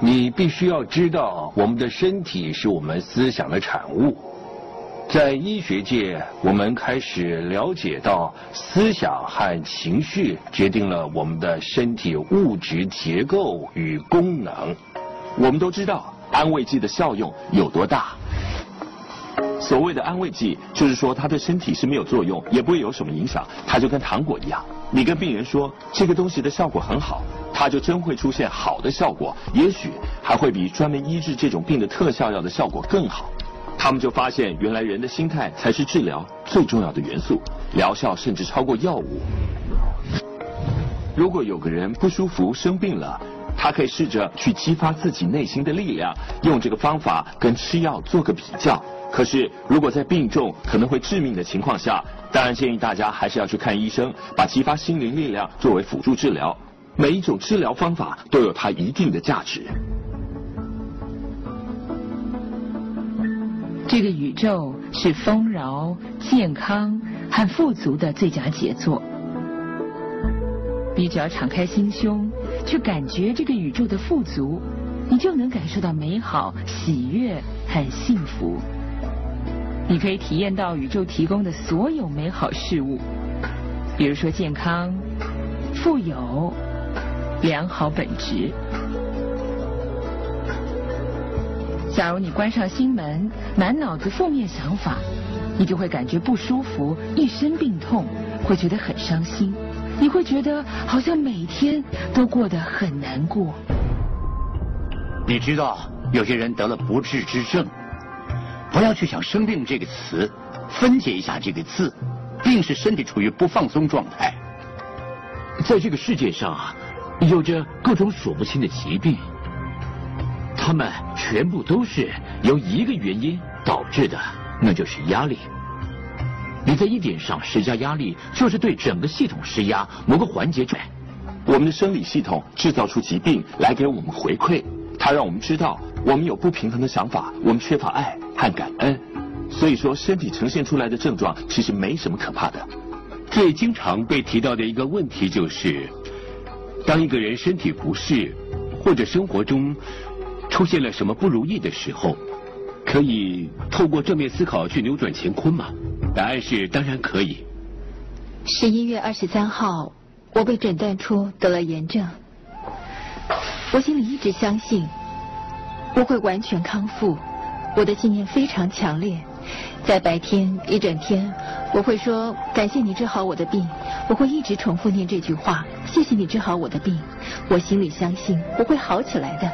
你必须要知道，我们的身体是我们思想的产物。在医学界，我们开始了解到，思想和情绪决定了我们的身体物质结构与功能。我们都知道安慰剂的效用有多大。所谓的安慰剂，就是说它对身体是没有作用，也不会有什么影响，它就跟糖果一样。你跟病人说这个东西的效果很好，它就真会出现好的效果，也许还会比专门医治这种病的特效药的效果更好。他们就发现，原来人的心态才是治疗最重要的元素，疗效甚至超过药物。如果有个人不舒服、生病了，他可以试着去激发自己内心的力量，用这个方法跟吃药做个比较。可是，如果在病重、可能会致命的情况下，当然建议大家还是要去看医生，把激发心灵力量作为辅助治疗。每一种治疗方法都有它一定的价值。这个宇宙是丰饶、健康和富足的最佳杰作。你只要敞开心胸，去感觉这个宇宙的富足，你就能感受到美好、喜悦和幸福。你可以体验到宇宙提供的所有美好事物，比如说健康、富有、良好本质。假如你关上心门，满脑子负面想法，你就会感觉不舒服，一身病痛，会觉得很伤心，你会觉得好像每天都过得很难过。你知道有些人得了不治之症，不要去想生病这个词，分解一下这个字，病是身体处于不放松状态。在这个世界上啊，有着各种数不清的疾病。他们全部都是由一个原因导致的，那就是压力。你在一点上施加压力，就是对整个系统施压，某个环节转。我们的生理系统制造出疾病来给我们回馈，它让我们知道我们有不平衡的想法，我们缺乏爱和感恩。所以说，身体呈现出来的症状其实没什么可怕的。最经常被提到的一个问题就是，当一个人身体不适，或者生活中。出现了什么不如意的时候，可以透过正面思考去扭转乾坤吗？答案是当然可以。十一月二十三号，我被诊断出得了炎症。我心里一直相信我会完全康复，我的信念非常强烈。在白天一整天，我会说感谢你治好我的病，我会一直重复念这句话：谢谢你治好我的病。我心里相信我会好起来的。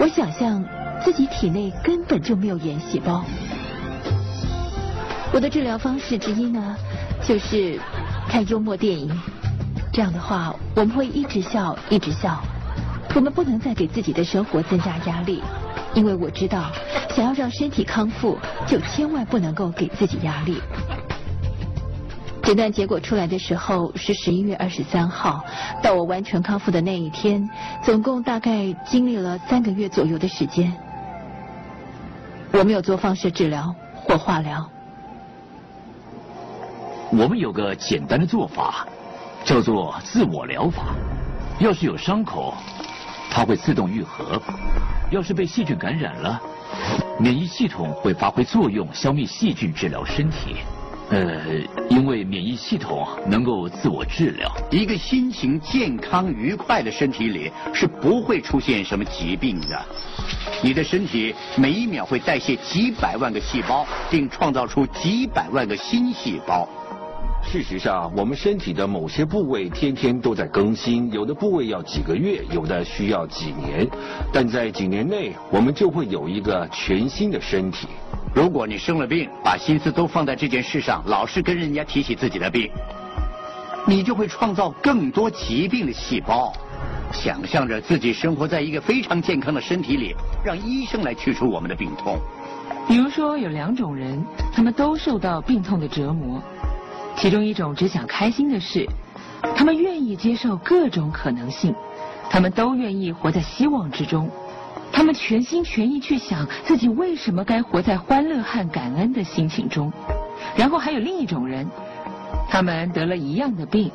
我想象自己体内根本就没有炎细胞。我的治疗方式之一呢，就是看幽默电影。这样的话，我们会一直笑，一直笑。我们不能再给自己的生活增加压力，因为我知道，想要让身体康复，就千万不能够给自己压力。诊断结果出来的时候是十一月二十三号，到我完全康复的那一天，总共大概经历了三个月左右的时间。我没有做放射治疗或化疗。我们有个简单的做法，叫做自我疗法。要是有伤口，它会自动愈合；要是被细菌感染了，免疫系统会发挥作用，消灭细菌，治疗身体。呃，因为免疫系统能够自我治疗。一个心情健康愉快的身体里是不会出现什么疾病的。你的身体每一秒会代谢几百万个细胞，并创造出几百万个新细胞。事实上，我们身体的某些部位天天都在更新，有的部位要几个月，有的需要几年，但在几年内，我们就会有一个全新的身体。如果你生了病，把心思都放在这件事上，老是跟人家提起自己的病，你就会创造更多疾病的细胞。想象着自己生活在一个非常健康的身体里，让医生来去除我们的病痛。比如说，有两种人，他们都受到病痛的折磨。其中一种只想开心的事，他们愿意接受各种可能性，他们都愿意活在希望之中，他们全心全意去想自己为什么该活在欢乐和感恩的心情中。然后还有另一种人，他们得了一样的病，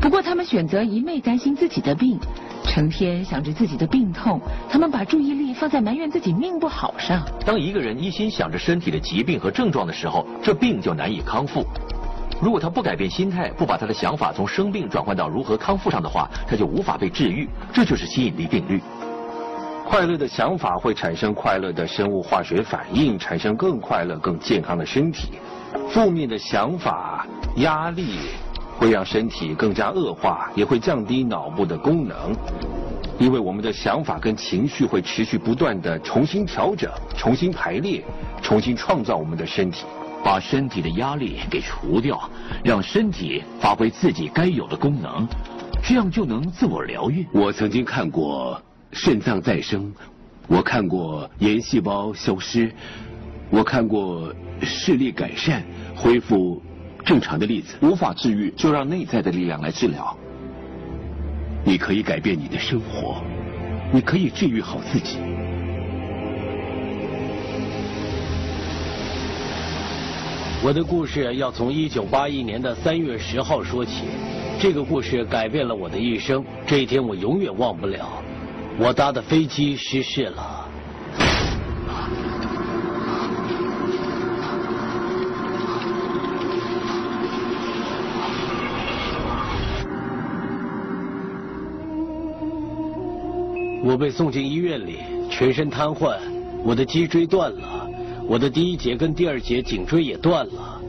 不过他们选择一昧担心自己的病，成天想着自己的病痛，他们把注意力放在埋怨自己命不好上。当一个人一心想着身体的疾病和症状的时候，这病就难以康复。如果他不改变心态，不把他的想法从生病转换到如何康复上的话，他就无法被治愈。这就是吸引力定律。快乐的想法会产生快乐的生物化学反应，产生更快乐、更健康的身体。负面的想法、压力会让身体更加恶化，也会降低脑部的功能。因为我们的想法跟情绪会持续不断的重新调整、重新排列、重新创造我们的身体。把身体的压力给除掉，让身体发挥自己该有的功能，这样就能自我疗愈。我曾经看过肾脏再生，我看过炎细胞消失，我看过视力改善、恢复正常的例子。无法治愈，就让内在的力量来治疗。你可以改变你的生活，你可以治愈好自己。我的故事要从一九八一年的三月十号说起。这个故事改变了我的一生。这一天我永远忘不了。我搭的飞机失事了。我被送进医院里，全身瘫痪，我的脊椎断了。我的第一节跟第二节颈椎也断了，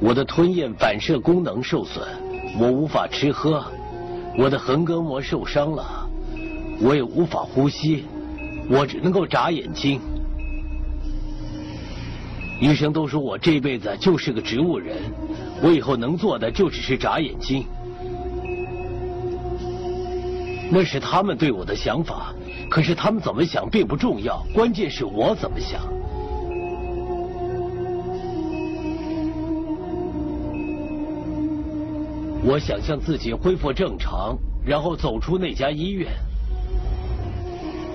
我的吞咽反射功能受损，我无法吃喝，我的横膈膜受伤了，我也无法呼吸，我只能够眨眼睛。医生都说我这辈子就是个植物人，我以后能做的就只是眨眼睛。那是他们对我的想法，可是他们怎么想并不重要，关键是我怎么想。我想象自己恢复正常，然后走出那家医院。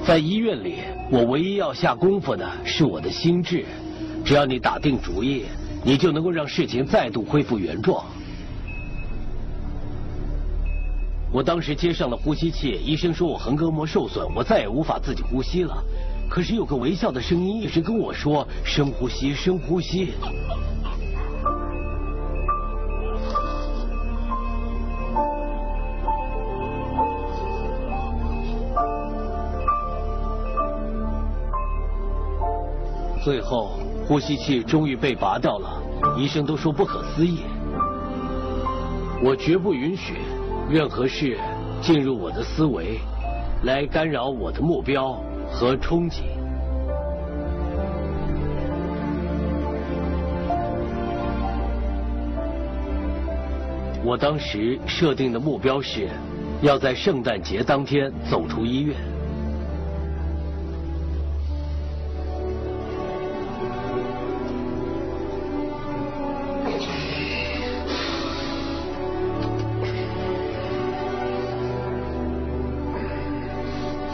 在医院里，我唯一要下功夫的是我的心智。只要你打定主意，你就能够让事情再度恢复原状。我当时接上了呼吸器，医生说我横膈膜受损，我再也无法自己呼吸了。可是有个微笑的声音一直跟我说：“深呼吸，深呼吸。”最后，呼吸器终于被拔掉了，医生都说不可思议。我绝不允许任何事进入我的思维，来干扰我的目标和憧憬。我当时设定的目标是，要在圣诞节当天走出医院。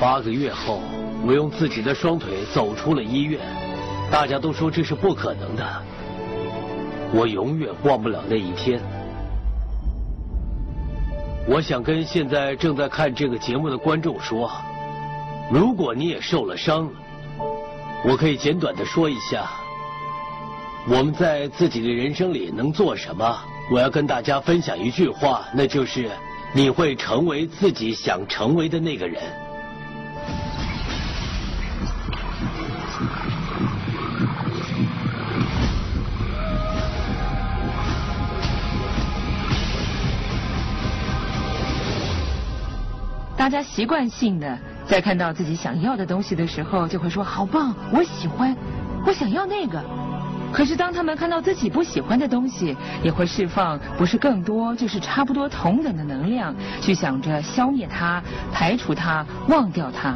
八个月后，我用自己的双腿走出了医院。大家都说这是不可能的。我永远忘不了那一天。我想跟现在正在看这个节目的观众说：如果你也受了伤，我可以简短的说一下，我们在自己的人生里能做什么。我要跟大家分享一句话，那就是你会成为自己想成为的那个人。大家习惯性的在看到自己想要的东西的时候，就会说好棒，我喜欢，我想要那个。可是当他们看到自己不喜欢的东西，也会释放不是更多就是差不多同等的能量，去想着消灭它、排除它、忘掉它。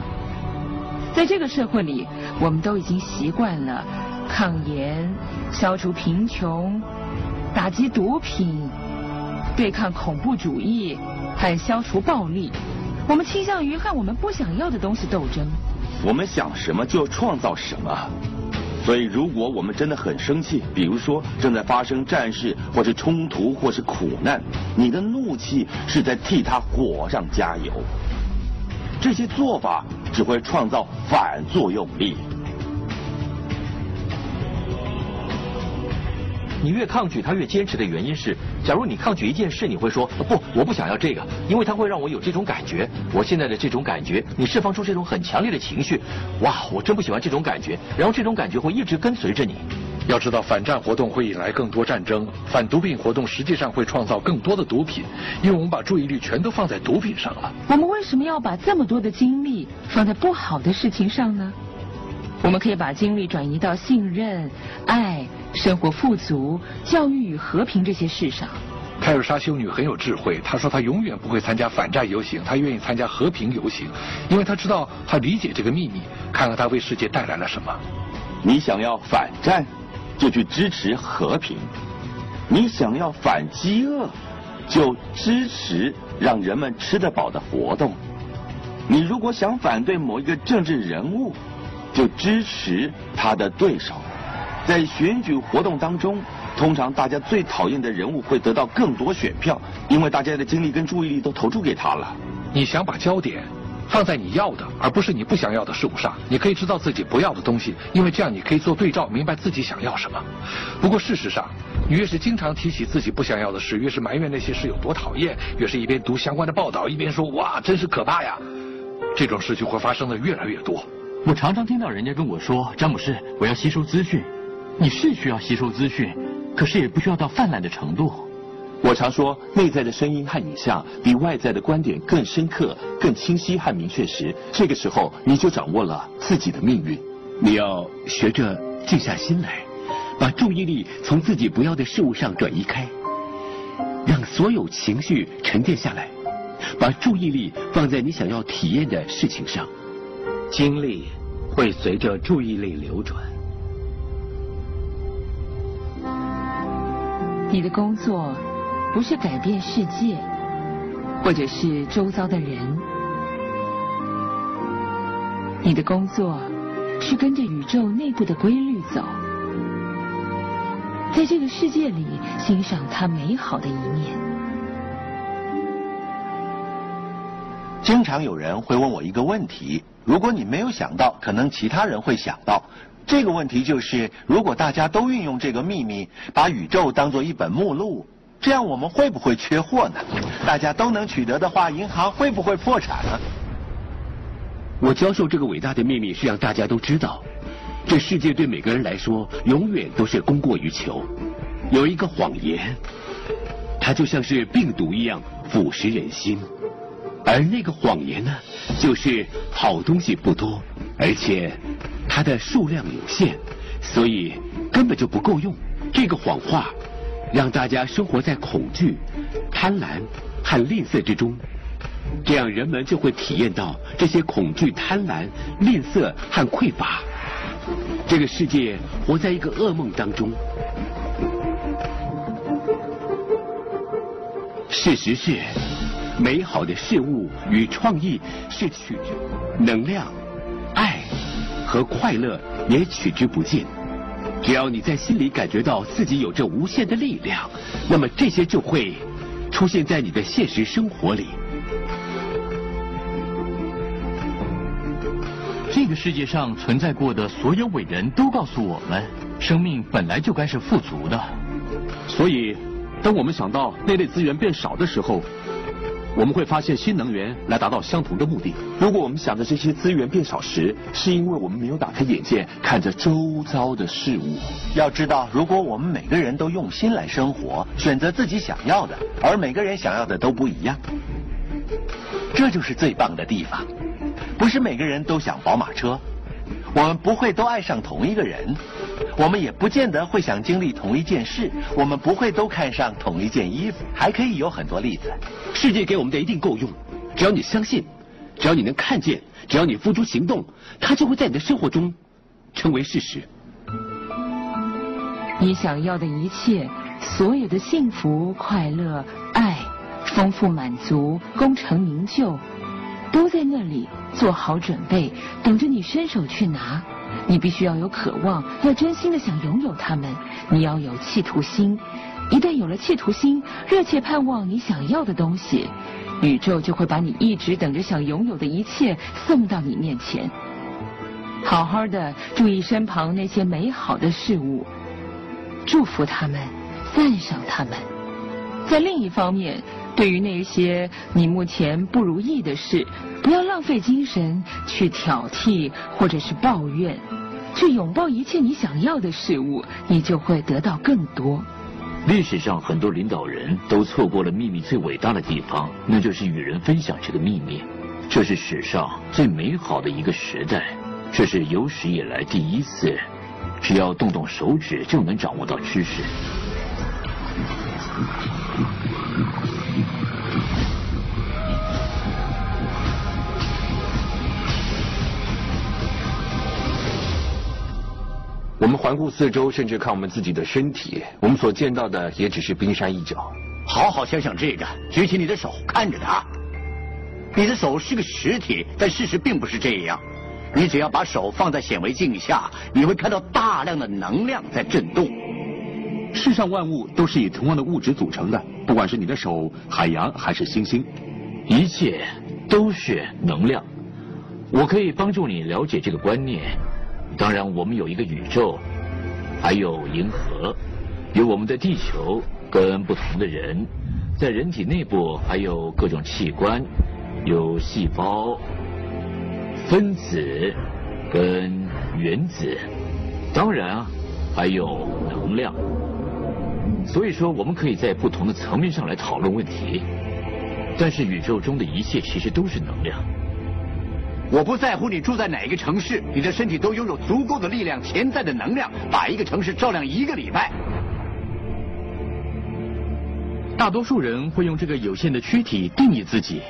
在这个社会里，我们都已经习惯了抗炎、消除贫穷、打击毒品、对抗恐怖主义和消除暴力。我们倾向于和我们不想要的东西斗争。我们想什么就创造什么，所以如果我们真的很生气，比如说正在发生战事，或是冲突，或是苦难，你的怒气是在替他火上加油。这些做法只会创造反作用力。你越抗拒他越坚持的原因是，假如你抗拒一件事，你会说不，我不想要这个，因为它会让我有这种感觉。我现在的这种感觉，你释放出这种很强烈的情绪，哇，我真不喜欢这种感觉，然后这种感觉会一直跟随着你。要知道，反战活动会引来更多战争，反毒品活动实际上会创造更多的毒品，因为我们把注意力全都放在毒品上了。我们为什么要把这么多的精力放在不好的事情上呢？我们可以把精力转移到信任、爱、生活富足、教育与和平这些事上。泰尔莎修女很有智慧，她说她永远不会参加反战游行，她愿意参加和平游行，因为她知道她理解这个秘密，看看她为世界带来了什么。你想要反战，就去支持和平；你想要反饥饿，就支持让人们吃得饱的活动；你如果想反对某一个政治人物，就支持他的对手，在选举活动当中，通常大家最讨厌的人物会得到更多选票，因为大家的精力跟注意力都投注给他了。你想把焦点放在你要的，而不是你不想要的事物上，你可以知道自己不要的东西，因为这样你可以做对照，明白自己想要什么。不过事实上，你越是经常提起自己不想要的事，越是埋怨那些事有多讨厌，越是一边读相关的报道，一边说哇，真是可怕呀，这种事情会发生的越来越多。我常常听到人家跟我说：“詹姆斯，我要吸收资讯。”你是需要吸收资讯，可是也不需要到泛滥的程度。我常说，内在的声音和影像比外在的观点更深刻、更清晰和明确时，这个时候你就掌握了自己的命运。你要学着静下心来，把注意力从自己不要的事物上转移开，让所有情绪沉淀下来，把注意力放在你想要体验的事情上。精力会随着注意力流转。你的工作不是改变世界，或者是周遭的人。你的工作是跟着宇宙内部的规律走，在这个世界里欣赏它美好的一面。经常有人会问我一个问题。如果你没有想到，可能其他人会想到。这个问题就是：如果大家都运用这个秘密，把宇宙当做一本目录，这样我们会不会缺货呢？大家都能取得的话，银行会不会破产呢？我教授这个伟大的秘密，是让大家都知道，这世界对每个人来说，永远都是供过于求。有一个谎言，它就像是病毒一样腐蚀人心。而那个谎言呢，就是好东西不多，而且它的数量有限，所以根本就不够用。这个谎话让大家生活在恐惧、贪婪和吝啬之中，这样人们就会体验到这些恐惧、贪婪、吝啬和匮乏。这个世界活在一个噩梦当中。事实是。美好的事物与创意是取之，能量、爱和快乐也取之不尽。只要你在心里感觉到自己有着无限的力量，那么这些就会出现在你的现实生活里。这个世界上存在过的所有伟人都告诉我们，生命本来就该是富足的。所以，当我们想到那类资源变少的时候，我们会发现新能源来达到相同的目的。如果我们想着这些资源变少时，是因为我们没有打开眼界，看着周遭的事物。要知道，如果我们每个人都用心来生活，选择自己想要的，而每个人想要的都不一样，这就是最棒的地方。不是每个人都想宝马车。我们不会都爱上同一个人，我们也不见得会想经历同一件事，我们不会都看上同一件衣服，还可以有很多例子。世界给我们的一定够用，只要你相信，只要你能看见，只要你付诸行动，它就会在你的生活中成为事实。你想要的一切，所有的幸福、快乐、爱、丰富、满足、功成名就。都在那里做好准备，等着你伸手去拿。你必须要有渴望，要真心的想拥有他们。你要有企图心，一旦有了企图心，热切盼望你想要的东西，宇宙就会把你一直等着想拥有的一切送到你面前。好好的注意身旁那些美好的事物，祝福他们，赞赏他们。在另一方面，对于那些你目前不如意的事，不要浪费精神去挑剔或者是抱怨，去拥抱一切你想要的事物，你就会得到更多。历史上很多领导人都错过了秘密最伟大的地方，那就是与人分享这个秘密。这是史上最美好的一个时代。这是有史以来第一次，只要动动手指就能掌握到知识。我们环顾四周，甚至看我们自己的身体，我们所见到的也只是冰山一角。好好想想这个，举起你的手，看着它。你的手是个实体，但事实并不是这样。你只要把手放在显微镜下，你会看到大量的能量在震动。世上万物都是以同样的物质组成的，不管是你的手、海洋还是星星，一切都是能量。我可以帮助你了解这个观念。当然，我们有一个宇宙，还有银河，有我们的地球跟不同的人，在人体内部还有各种器官，有细胞。分子跟原子，当然啊，还有能量。所以说，我们可以在不同的层面上来讨论问题。但是宇宙中的一切其实都是能量。我不在乎你住在哪个城市，你的身体都拥有足够的力量、潜在的能量，把一个城市照亮一个礼拜。大多数人会用这个有限的躯体定义自己。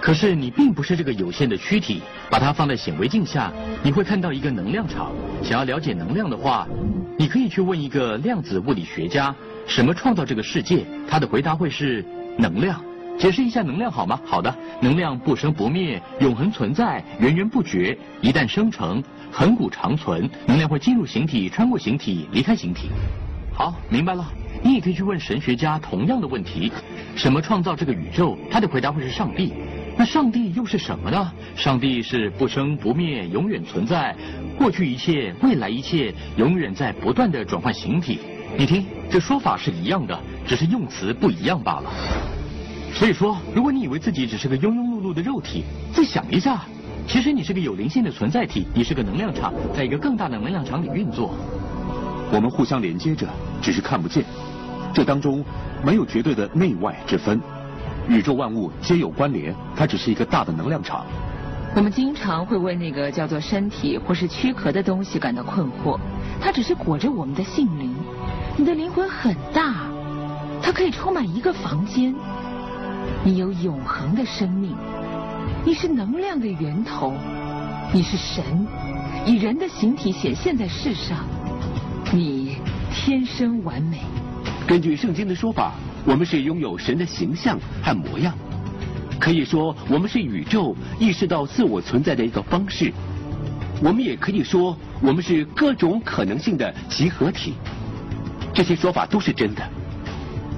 可是你并不是这个有限的躯体，把它放在显微镜下，你会看到一个能量场。想要了解能量的话，你可以去问一个量子物理学家，什么创造这个世界？他的回答会是能量。解释一下能量好吗？好的，能量不生不灭，永恒存在，源源不绝。一旦生成，恒古长存。能量会进入形体，穿过形体，离开形体。好，明白了。你也可以去问神学家同样的问题：什么创造这个宇宙？他的回答会是上帝。那上帝又是什么呢？上帝是不生不灭，永远存在，过去一切，未来一切，永远在不断的转换形体。你听，这说法是一样的，只是用词不一样罢了。所以说，如果你以为自己只是个庸庸碌碌的肉体，再想一下，其实你是个有灵性的存在体，你是个能量场，在一个更大的能量场里运作。我们互相连接着，只是看不见，这当中没有绝对的内外之分。宇宙万物皆有关联，它只是一个大的能量场。我们经常会为那个叫做身体或是躯壳的东西感到困惑，它只是裹着我们的性灵。你的灵魂很大，它可以充满一个房间。你有永恒的生命，你是能量的源头，你是神，以人的形体显现在世上，你天生完美。根据圣经的说法。我们是拥有神的形象和模样，可以说我们是宇宙意识到自我存在的一个方式。我们也可以说我们是各种可能性的集合体。这些说法都是真的。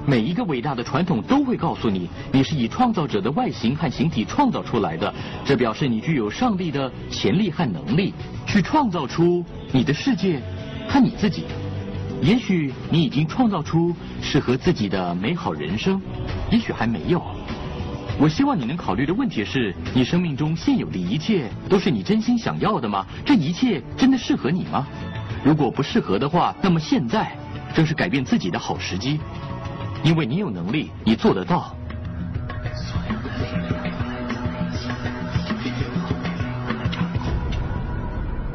每一个伟大的传统都会告诉你，你是以创造者的外形和形体创造出来的。这表示你具有上帝的潜力和能力，去创造出你的世界和你自己。也许你已经创造出适合自己的美好人生，也许还没有。我希望你能考虑的问题是：你生命中现有的一切都是你真心想要的吗？这一切真的适合你吗？如果不适合的话，那么现在正是改变自己的好时机，因为你有能力，你做得到。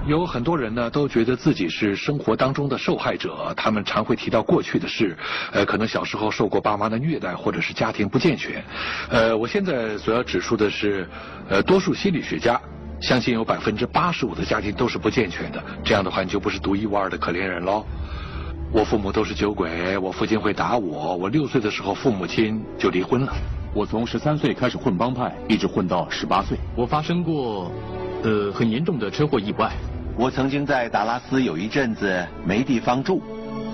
有很多人呢，都觉得自己是生活当中的受害者，他们常会提到过去的事，呃，可能小时候受过爸妈的虐待，或者是家庭不健全。呃，我现在所要指出的是，呃，多数心理学家相信有百分之八十五的家庭都是不健全的，这样的话你就不是独一无二的可怜人喽。我父母都是酒鬼，我父亲会打我，我六岁的时候父母亲就离婚了，我从十三岁开始混帮派，一直混到十八岁，我发生过，呃，很严重的车祸意外。我曾经在达拉斯有一阵子没地方住，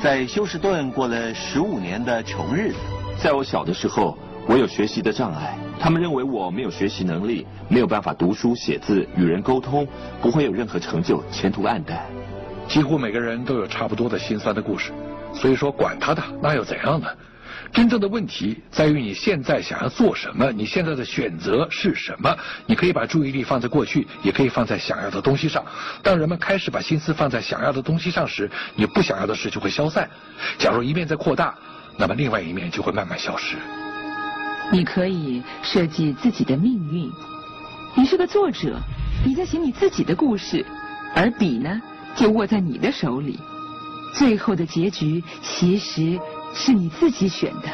在休斯顿过了十五年的穷日子。在我小的时候，我有学习的障碍，他们认为我没有学习能力，没有办法读书写字、与人沟通，不会有任何成就，前途暗淡。几乎每个人都有差不多的心酸的故事，所以说管他的，那又怎样呢？真正的问题在于你现在想要做什么，你现在的选择是什么？你可以把注意力放在过去，也可以放在想要的东西上。当人们开始把心思放在想要的东西上时，你不想要的事就会消散。假如一面在扩大，那么另外一面就会慢慢消失。你可以设计自己的命运。你是个作者，你在写你自己的故事，而笔呢，就握在你的手里。最后的结局其实。是你自己选的。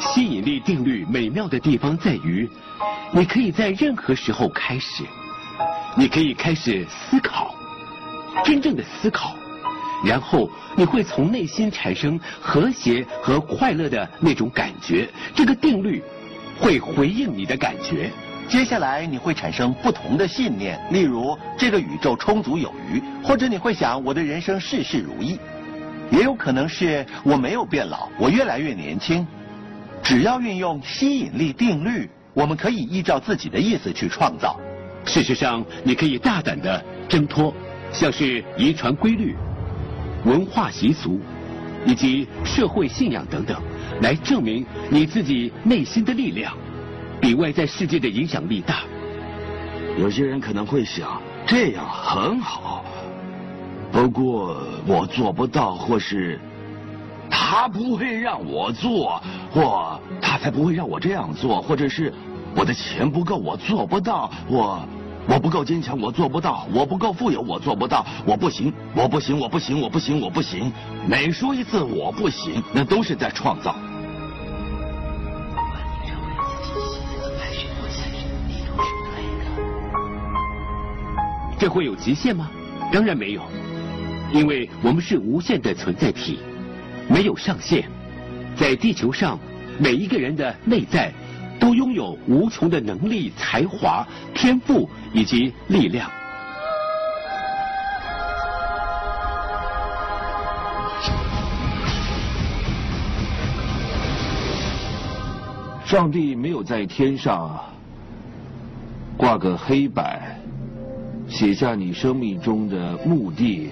吸引力定律美妙的地方在于，你可以在任何时候开始，你可以开始思考，真正的思考，然后你会从内心产生和谐和快乐的那种感觉。这个定律会回应你的感觉。接下来你会产生不同的信念，例如这个宇宙充足有余，或者你会想我的人生事事如意。也有可能是我没有变老，我越来越年轻。只要运用吸引力定律，我们可以依照自己的意思去创造。事实上，你可以大胆的挣脱，像是遗传规律、文化习俗以及社会信仰等等，来证明你自己内心的力量比外在世界的影响力大。有些人可能会想，这样很好。不过我做不到，或是他不会让我做，或他才不会让我这样做，或者是我的钱不够，我做不到，我我不够坚强，我做不到，我不够富有，我做不到，我不行，我不行，我不行，我不行，我不行。每说一次我不行，那都是在创造。这会有极限吗？当然没有。因为我们是无限的存在体，没有上限。在地球上，每一个人的内在都拥有无穷的能力、才华、天赋以及力量。上帝没有在天上挂个黑板，写下你生命中的目的。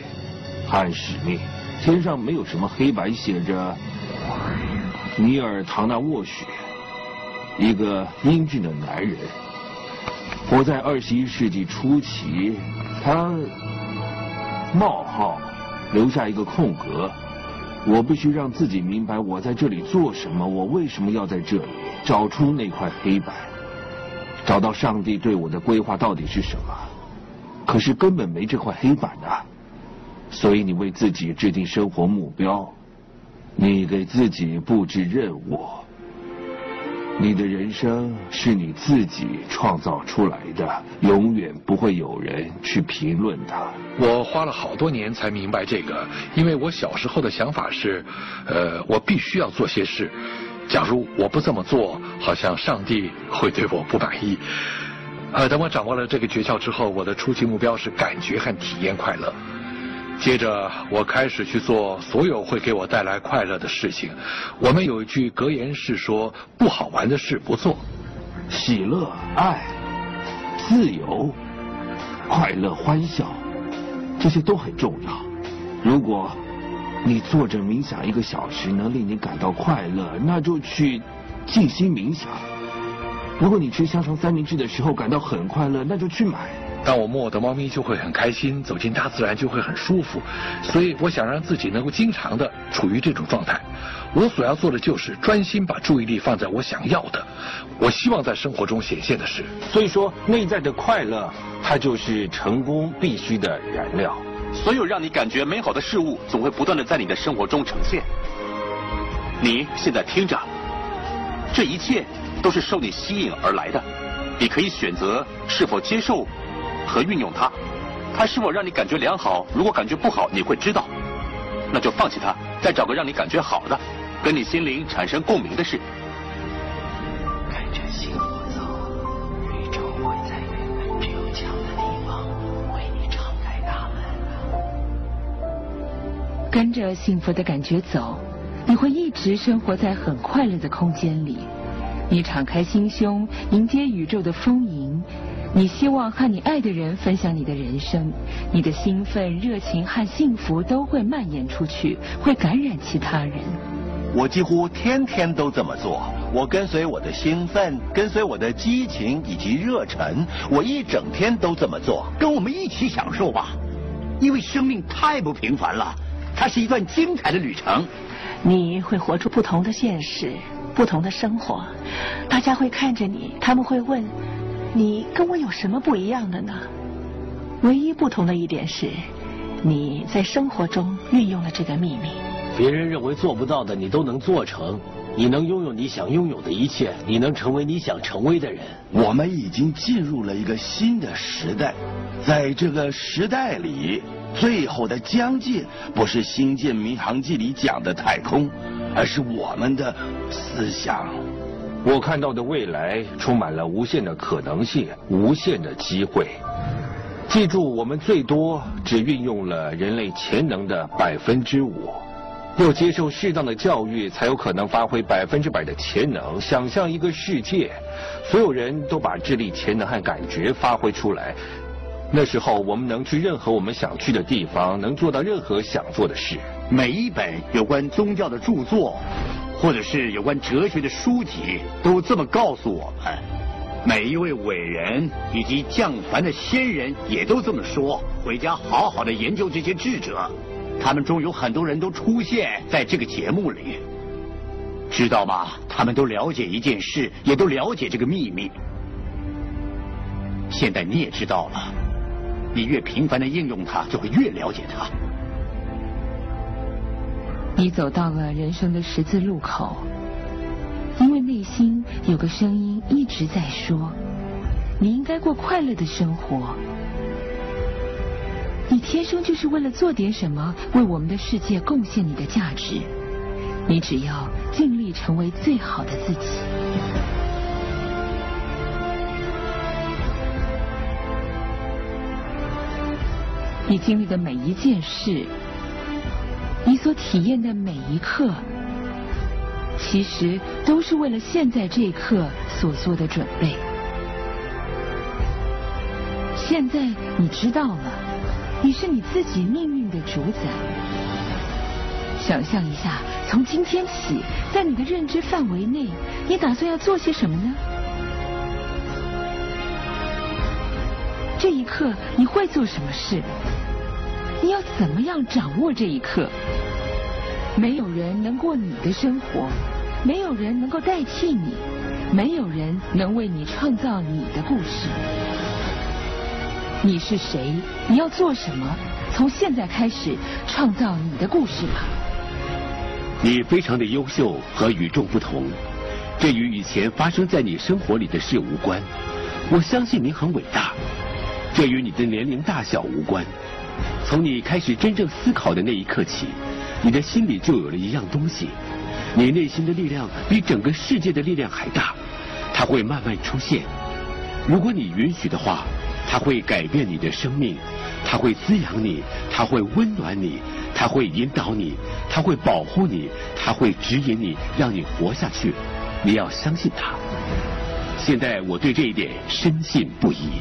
和使命，天上没有什么黑白写着尼尔·唐纳沃许，一个英俊的男人，活在二十一世纪初期。他冒号留下一个空格，我必须让自己明白我在这里做什么，我为什么要在这里，找出那块黑板，找到上帝对我的规划到底是什么。可是根本没这块黑板啊。所以你为自己制定生活目标，你给自己布置任务，你的人生是你自己创造出来的，永远不会有人去评论它。我花了好多年才明白这个，因为我小时候的想法是，呃，我必须要做些事，假如我不这么做，好像上帝会对我不满意。呃，等我掌握了这个诀窍之后，我的初期目标是感觉和体验快乐。接着，我开始去做所有会给我带来快乐的事情。我们有一句格言是说：“不好玩的事不做。”喜乐、爱、自由、快乐、欢笑，这些都很重要。如果你坐着冥想一个小时能令你感到快乐，那就去静心冥想。如果你吃香肠三明治的时候感到很快乐，那就去买。当我摸我的猫咪就会很开心，走进大自然就会很舒服，所以我想让自己能够经常的处于这种状态。我所要做的就是专心把注意力放在我想要的，我希望在生活中显现的事。所以说，内在的快乐，它就是成功必须的燃料。所有让你感觉美好的事物，总会不断的在你的生活中呈现。你现在听着，这一切都是受你吸引而来的，你可以选择是否接受。和运用它，它是否让你感觉良好？如果感觉不好，你会知道，那就放弃它，再找个让你感觉好的，跟你心灵产生共鸣的事。跟着幸福走，宇宙会在有墙的地方为你敞开大门。跟着幸福的感觉走，你会一直生活在很快乐的空间里。你敞开心胸，迎接宇宙的丰盈。你希望和你爱的人分享你的人生，你的兴奋、热情和幸福都会蔓延出去，会感染其他人。我几乎天天都这么做。我跟随我的兴奋，跟随我的激情以及热忱，我一整天都这么做。跟我们一起享受吧，因为生命太不平凡了，它是一段精彩的旅程。你会活出不同的现实。不同的生活，大家会看着你，他们会问：你跟我有什么不一样的呢？唯一不同的一点是，你在生活中运用了这个秘密。别人认为做不到的，你都能做成。你能拥有你想拥有的一切，你能成为你想成为的人。我们已经进入了一个新的时代，在这个时代里，最后的疆界不是《星舰迷航记》里讲的太空。而是我们的思想。我看到的未来充满了无限的可能性，无限的机会。记住，我们最多只运用了人类潜能的百分之五，要接受适当的教育，才有可能发挥百分之百的潜能。想象一个世界，所有人都把智力、潜能和感觉发挥出来，那时候我们能去任何我们想去的地方，能做到任何想做的事。每一本有关宗教的著作，或者是有关哲学的书籍，都这么告诉我们。每一位伟人以及降凡的仙人也都这么说。回家好好的研究这些智者，他们中有很多人都出现在这个节目里，知道吗？他们都了解一件事，也都了解这个秘密。现在你也知道了，你越频繁的应用它，就会越了解它。你走到了人生的十字路口，因为内心有个声音一直在说：你应该过快乐的生活。你天生就是为了做点什么，为我们的世界贡献你的价值。你只要尽力成为最好的自己。你经历的每一件事。你所体验的每一刻，其实都是为了现在这一刻所做的准备。现在你知道了，你是你自己命运的主宰。想象一下，从今天起，在你的认知范围内，你打算要做些什么呢？这一刻你会做什么事？你要怎么样掌握这一刻？没有人能过你的生活，没有人能够代替你，没有人能为你创造你的故事。你是谁？你要做什么？从现在开始，创造你的故事吧。你非常的优秀和与众不同，这与以前发生在你生活里的事无关。我相信你很伟大，这与你的年龄大小无关。从你开始真正思考的那一刻起，你的心里就有了一样东西，你内心的力量比整个世界的力量还大，它会慢慢出现。如果你允许的话，它会改变你的生命，它会滋养你，它会温暖你，它会引导你，它会保护你，它会指引你，让你活下去。你要相信他。现在我对这一点深信不疑。